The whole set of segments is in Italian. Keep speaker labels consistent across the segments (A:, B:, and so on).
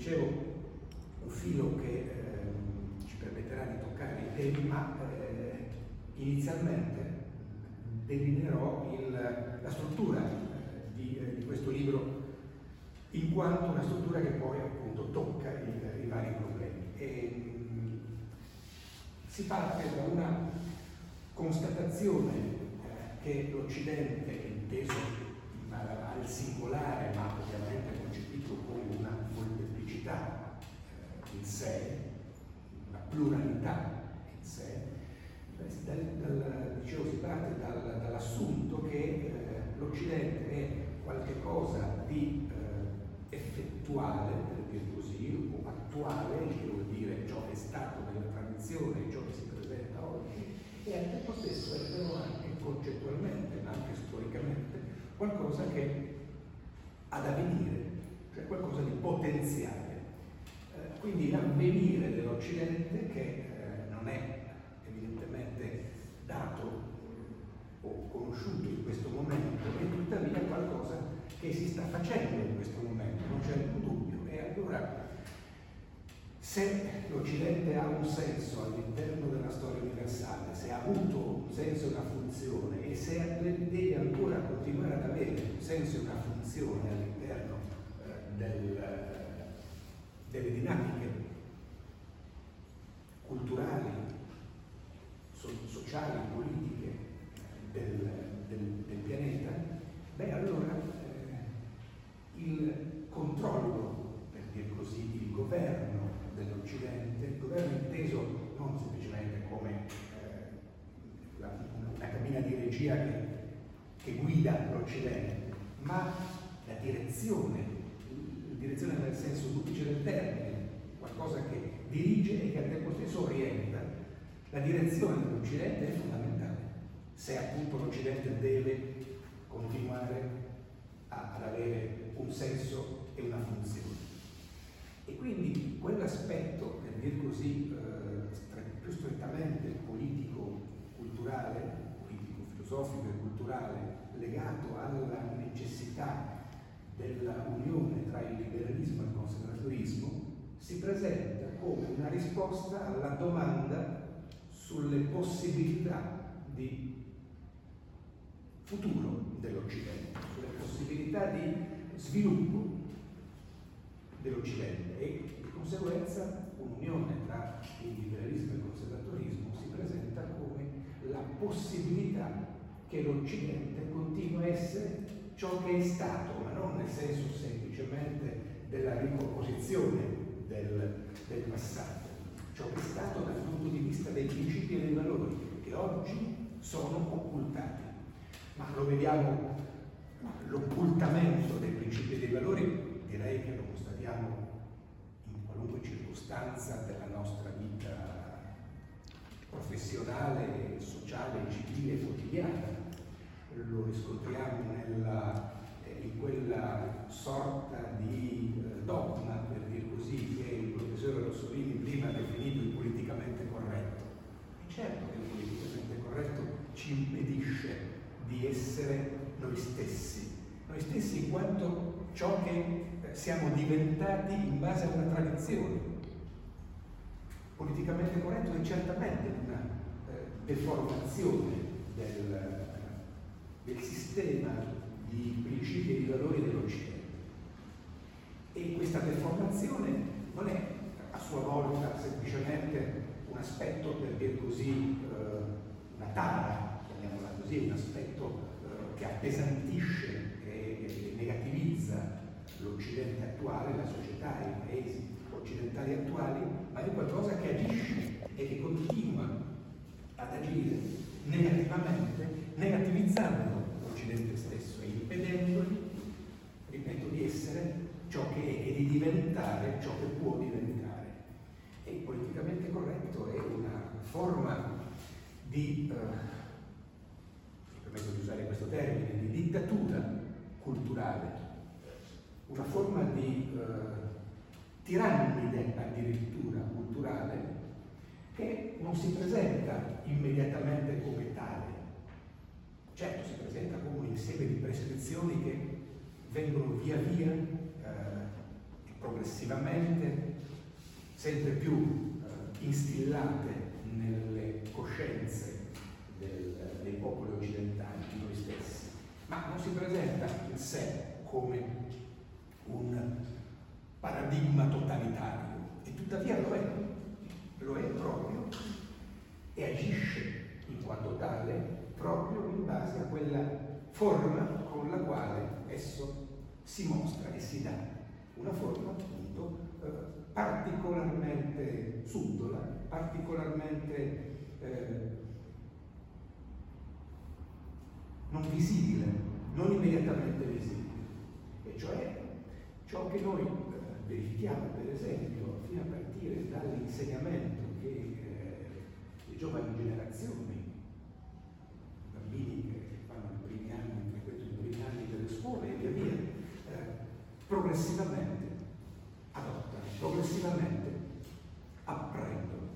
A: dicevo, un filo che eh, ci permetterà di toccare i temi, ma eh, inizialmente delineerò il, la struttura eh, di, eh, di, questo libro in quanto una struttura che poi appunto tocca i, i vari problemi. E, mh, si parte da una constatazione eh, che l'Occidente, inteso al singolare, ma ovviamente concepito come una molteplicità eh, in sé, una pluralità in sé, dal, dal, dicevo, si parte dal, dall'assunto che eh, l'Occidente è qualcosa di eh, effettuale, per dire così, o attuale, che vuol dire ciò che è stato nella tradizione, ciò che si presenta oggi, e al tempo stesso è però anche concettualmente, ma anche storicamente, qualcosa che ha da venire, cioè qualcosa di potenziale. Eh, quindi l'avvenire dell'Occidente, che eh, non è evidentemente dato o conosciuto in questo momento, è tuttavia qualcosa che si sta facendo in questo momento, non c'è alcun dubbio. E allora, se l'Occidente ha un senso all'interno della storia universale, se ha avuto un senso e una funzione e se deve ancora continuare ad avere un senso e una funzione all'interno eh, del, delle dinamiche culturali, so, sociali, politiche del, del, del, pianeta, beh allora eh, il controllo, per dire così, il governo dell'Occidente, il governo inteso non semplicemente come eh, la, una cabina di regia che, che guida l'Occidente, ma la direzione, direzione nel senso duplice del termine, qualcosa che dirige e che al tempo stesso orienta. La direzione dell'Occidente è fondamentale, se appunto l'Occidente deve continuare a, ad avere un senso e una funzione. E quindi quell'aspetto, per dir così, eh, più strettamente politico-culturale, politico-filosofico e culturale, legato alla necessità della unione tra il liberalismo e il conservatorismo, si presenta come una risposta alla domanda sulle possibilità di futuro dell'Occidente, sulle possibilità di sviluppo dell'Occidente. E di conseguenza un'unione tra il liberalismo e il conservatorismo si presenta come la possibilità che l'Occidente continui a essere ciò che è stato, ma non nel senso semplicemente della ricomposizione del, del passato, ciò che è stato dal punto di vista dei principi e dei valori che oggi sono occultati. Ma lo vediamo, l'occultamento dei principi e dei valori direi che lo constatiamo in qualunque circostanza della nostra vita professionale, sociale, civile quotidiana. Lo riscontriamo nella, eh, in quella sorta di dogma, per dire così, che il professore Rossolini prima ha definito il politicamente corretto. E certo che il politicamente corretto ci impedisce di essere noi stessi, noi stessi in quanto ciò che siamo diventati in base a una tradizione. Politicamente corretto è certamente una eh, deformazione del, del sistema di principi e di valori dell'Occidente. E questa deformazione non è a sua volta semplicemente un aspetto, per dire così, eh, una tara, chiamiamola così, un aspetto eh, che appesantisce e negativizza l'Occidente attuale, la società, i paesi occidentali attuali, ma è qualcosa che agisce e che continua ad agire negativamente, negativizzando l'Occidente stesso e impedendogli, ripeto, di essere ciò che è e di ciò che può diventare. E il politicamente corretto è una forma di, eh, mi permetto di usare questo termine, di dittatura culturale una forma di eh, tirannide addirittura culturale che non si presenta immediatamente come tale. Certo, si presenta come un insieme di prescrizioni che vengono via via eh, progressivamente sempre più eh, instillate nelle coscienze del, dei popoli occidentali, di noi stessi, ma non si presenta in sé come un paradigma totalitario e tuttavia lo è, lo è proprio e agisce in quanto tale proprio in base a quella forma con la quale esso si mostra e si dà, una forma appunto eh, particolarmente subdola, particolarmente eh, non visibile, non immediatamente visibile, e cioè ciò che noi eh, verifichiamo per esempio fino a partire dall'insegnamento che eh, le giovani generazioni, bambini che fanno i primi anni, frequentano i primi anni delle scuole e via via, eh, progressivamente adottano, progressivamente apprendono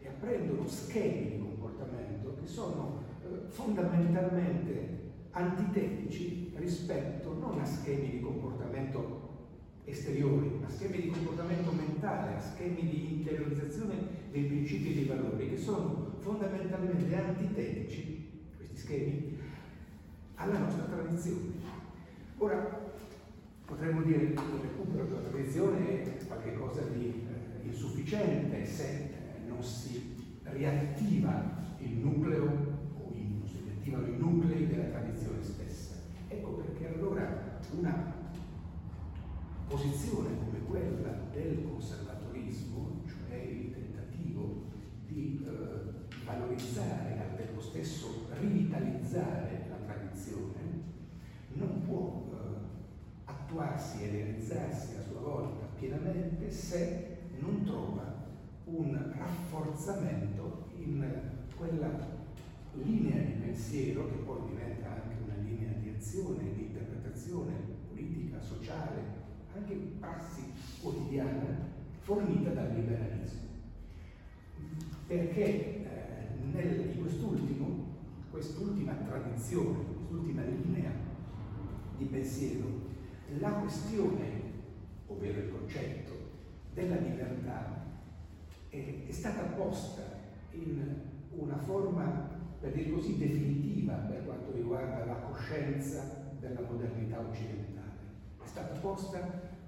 A: e apprendono schemi di comportamento che sono eh, fondamentalmente antitetici rispetto non a schemi di comportamento esteriori, a schemi di comportamento mentale, a schemi di interiorizzazione dei principi e dei valori, che sono fondamentalmente antitetici, questi schemi, alla nostra tradizione. Ora, potremmo dire che il recupero della tradizione è qualcosa di eh, insufficiente se eh, non si riattiva il nucleo, o in, si riattivano i nuclei della tradizione stessa. Ecco perché allora una posizione come quella del conservatorismo, cioè il tentativo di eh, valorizzare al tempo stesso rivitalizzare la tradizione, non può eh, attuarsi e realizzarsi a sua volta pienamente se non trova un rafforzamento in quella linea di pensiero che poi diventa anche una linea di azione, di interpretazione politica, sociale, anche prassi quotidiana fornita dal liberalismo. Perché eh, nel, in quest'ultimo, quest'ultima tradizione, quest'ultima linea di pensiero, la questione, ovvero il concetto della libertà, è, stata posta in una forma, per dire così, definitiva per quanto riguarda la coscienza della modernità occidentale. È stata posta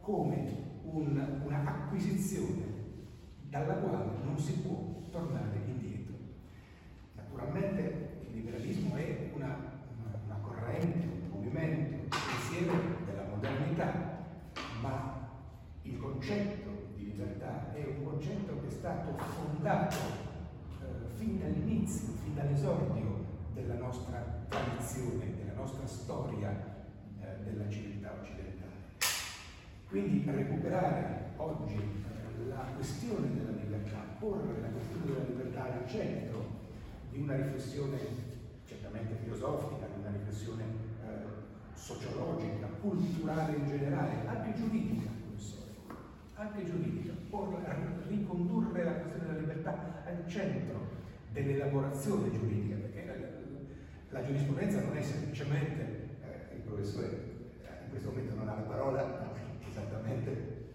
A: come un, una acquisizione dalla quale non si può tornare indietro. Naturalmente il liberalismo è una corrente, un movimento, un pensiero della modernità, ma il concetto di libertà è un concetto che è stato fondato eh, fin dall'inizio, fin dall'esordio della nostra tradizione, della nostra storia eh, della civiltà occidentale. Quindi recuperare oggi eh, la questione della libertà, porre la questione della libertà al centro di una riflessione certamente filosofica, di una riflessione eh, sociologica, culturale in generale, anche giuridica, anche giuridica, porre, ricondurre la questione della libertà al centro dell'elaborazione giuridica, perché la, la, giurisprudenza non è semplicemente, eh, il professore eh, in questo momento non ha la parola, esattamente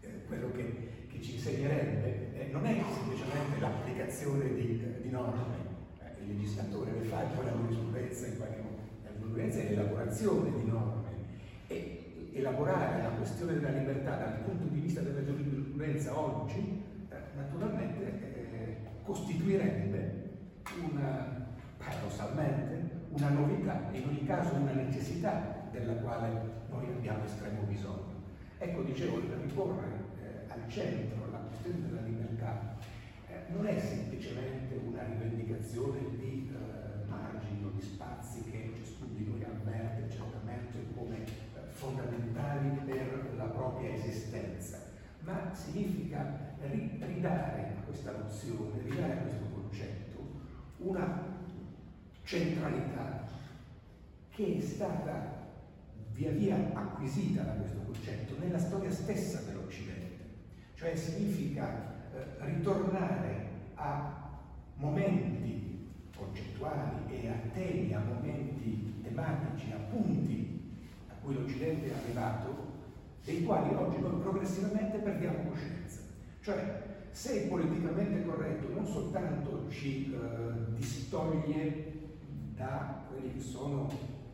A: eh, quello che, che, ci insegnerebbe, eh, non è semplicemente l'applicazione di, di norme, eh, il legislatore le fa poi la giurisprudenza in qualche modo, la giurisprudenza è l'elaborazione di norme e elaborare la questione della libertà dal punto di vista della giurisprudenza oggi eh, naturalmente eh, costituirebbe una, paradossalmente una novità e in ogni caso una necessità della quale noi abbiamo estremo bisogno. Ecco, dicevo, riporre eh, al centro la questione della libertà eh, non è semplicemente una rivendicazione di eh, margini o di spazi che ciascuno di noi avverte certamente come eh, fondamentali per la propria esistenza, ma significa ridare a questa nozione, ridare a questo concetto una centralità che è stata via via acquisita da questo concetto nella storia stessa dell'Occidente, cioè significa eh, ritornare a momenti concettuali e a temi, a momenti tematici, a punti a cui l'Occidente è arrivato dei quali oggi noi progressivamente perdiamo coscienza. Cioè, se il politicamente corretto non soltanto ci eh, distoglie da quelli che sono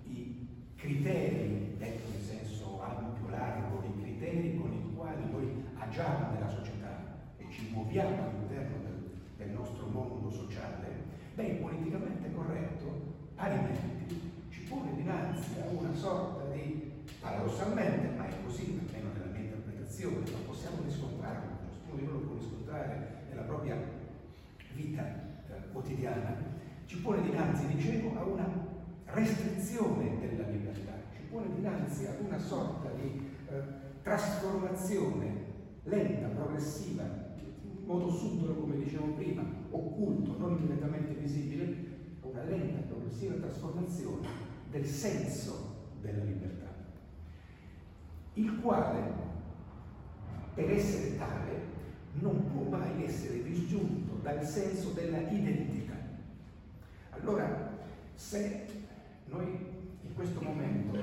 A: i criteri, detto in senso ampio, largo, i criteri con i quali noi agiamo nella società e ci muoviamo all'interno del, del nostro mondo sociale, beh, il politicamente corretto, parimenti, ci pone dinanzi a una sorta di, paradossalmente, ma è così, almeno nella mia interpretazione, non possiamo riscontrarlo, ciascuno di può riscontrare nella propria vita eh, quotidiana, ci pone dinanzi, dicevo, a una restrizione della libertà, ci pone dinanzi a una sorta di eh, trasformazione lenta, progressiva, in modo subdolo, come dicevo prima, occulto, non immediatamente visibile, una lenta, progressiva trasformazione del senso della libertà, il quale, per essere tale, non può mai essere disgiunto dal senso della identità. Allora, se noi in questo momento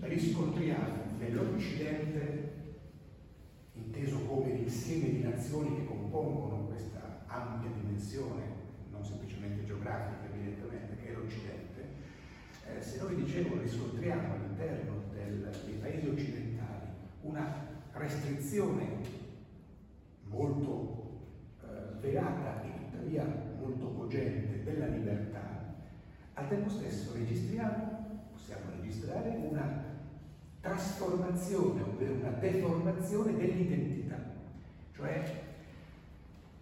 A: riscontriamo nell'Occidente, inteso come l'insieme di nazioni che compongono questa ampia dimensione, non semplicemente geografica evidentemente, che è l'Occidente, eh, se noi dicevo riscontriamo all'interno del, dei paesi occidentali una restrizione molto eh, velata e tuttavia molto cogente della libertà, al tempo stesso registriamo, possiamo registrare una trasformazione, ovvero una deformazione dell'identità. Cioè,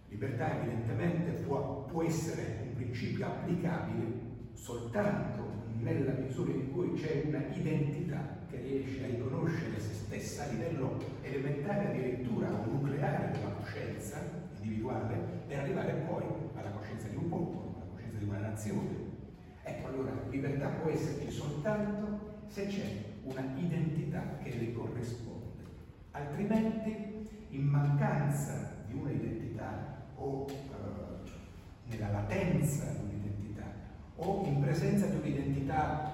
A: libertà evidentemente può, può essere un principio applicabile soltanto nella misura in cui c'è una identità che riesce a riconoscere se stessa a livello elementare addirittura nucleare della coscienza individuale per arrivare poi alla coscienza di un popolo, alla coscienza di una nazione. Ecco allora, libertà può esserci soltanto se c'è una identità che le corrisponde. Altrimenti, in mancanza di una identità o eh, nella latenza di un'identità o in presenza di un'identità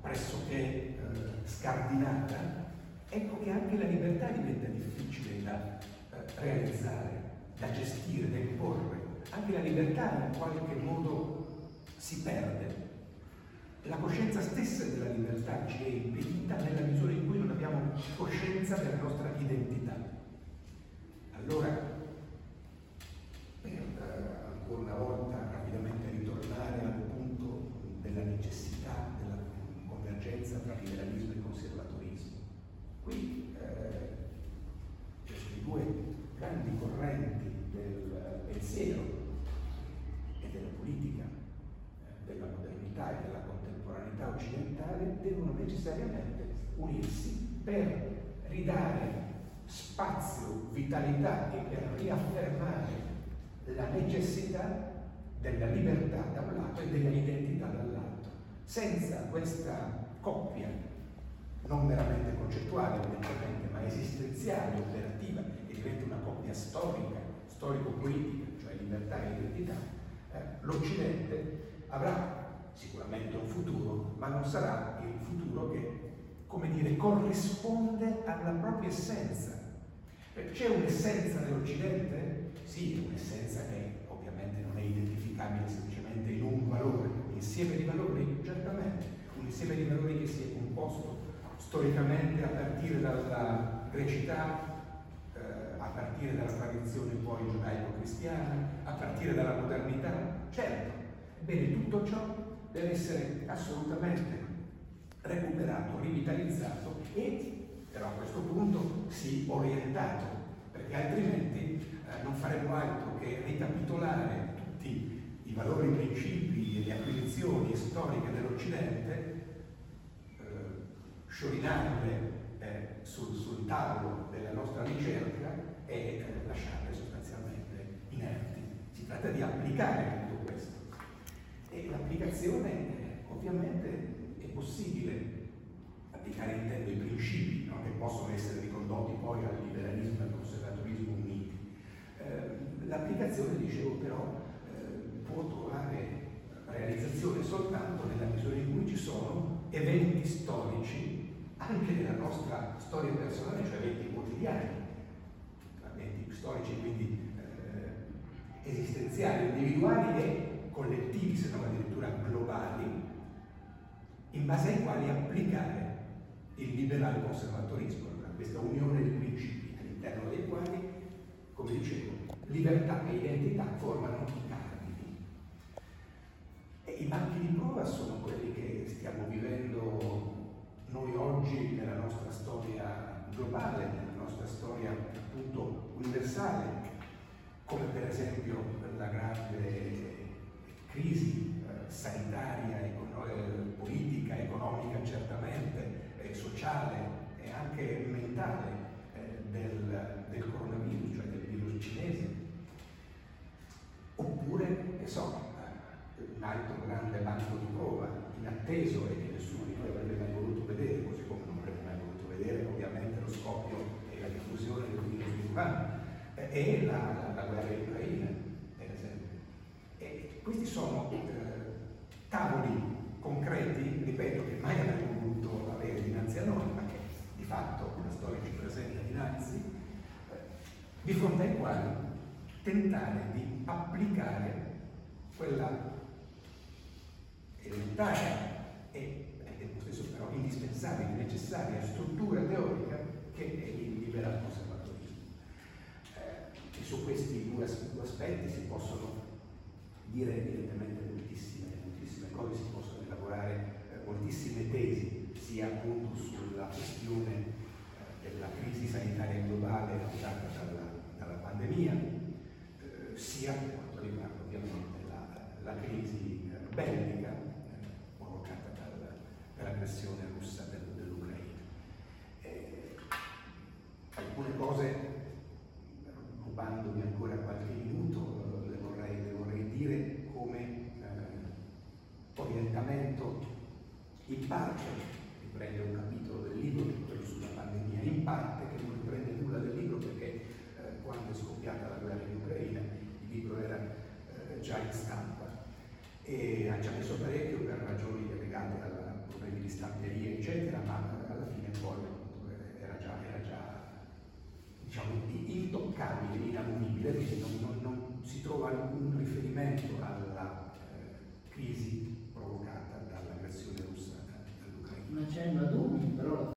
A: pressoché eh, scardinata, ecco che anche la libertà diventa difficile da eh, realizzare, da gestire, da imporre. Anche la libertà in qualche modo si perde la coscienza stessa della libertà ci è impedita nella misura in cui non abbiamo coscienza della nostra identità. Allora, per eh, ancora una volta rapidamente ritornare al punto della necessità della convergenza tra liberalismo e conservatorismo. Qui eh, queste due grandi correnti del pensiero e della politica, eh, della modernità e della contemporaneità occidentale devono necessariamente unirsi per ridare spazio, vitalità e per riaffermare la necessità della libertà da un lato e della identità dall'altro. Senza questa coppia, non meramente concettuale evidentemente, ma esistenziale, operativa, che diventa una coppia storica, storico-politica, cioè libertà e identità, eh, l'Occidente avrà sicuramente un futuro, ma non sarà il futuro che, come dire, corrisponde alla propria essenza. C'è un'essenza dell'Occidente? Sì, un'essenza che ovviamente non è identificabile semplicemente in un valore, un insieme di valori, certamente, un insieme di valori che si è composto storicamente a partire dalla grecità, eh, a partire dalla tradizione poi giudaico-cristiana, a partire dalla modernità, certo. Ebbene, tutto ciò deve essere assolutamente recuperato, rivitalizzato e però a questo punto sì orientato, perché altrimenti eh, non faremo altro che ricapitolare tutti i valori, i principi e le acquisizioni storiche dell'Occidente, eh, sciorinarle eh, sul, sul, tavolo della nostra ricerca e eh, lasciarle sostanzialmente inerti. Si tratta di applicare e l'applicazione ovviamente è possibile applicare intendo i principi no? che possono essere ricondotti poi al liberalismo e al conservatorismo uniti. Eh, l'applicazione, dicevo però, eh, può trovare realizzazione soltanto nella misura in cui ci sono eventi storici anche nella nostra nostra storia personale, cioè eventi quotidiani, eventi storici quindi eh, esistenziali, individuali e collettivi, se non addirittura globali, in base ai quali applicare il liberale conservatorismo, questa unione di principi all'interno dei quali, come dicevo, libertà e identità formano i cardini. E i banchi di prova sono quelli che stiamo vivendo noi oggi nella nostra storia globale, nella nostra storia appunto universale, come per esempio la grande crisi eh, sanitaria, eh, politica, economica certamente, eh, sociale e anche mentale del, del, coronavirus, cioè del virus cinese. Oppure, eh, un altro grande banco di prova inatteso e che nessuno di noi avrebbe mai voluto vedere, così come non avrebbe mai voluto vedere ovviamente lo scoppio e la diffusione del virus Wuhan, è la, la, guerra in Ucraina. Questi sono eh, tavoli concreti, ripeto, che mai avremmo voluto avere dinanzi a noi, ma che di fatto la storia ci presenta dinanzi, eh, di fronte ai quali tentare di applicare quella elementare e tempo stesso però indispensabile, necessaria struttura teorica che è il liberal conservatorismo. Eh, e su questi due, aspetti si possono dire evidentemente moltissime, moltissime cose, si possono elaborare eh, moltissime tesi, sia appunto sulla questione eh, della crisi sanitaria globale causata dalla, dalla pandemia, eh, sia per quanto riguarda ovviamente la, la crisi eh, stamperie, eccetera, ma alla fine poi eh, era già, era già diciamo, intoccabile, inamovibile, quindi non, non, non, si trova alcun riferimento alla eh, crisi provocata dall'aggressione russa all'Ucraina.
B: Ma c'è una dubbi, però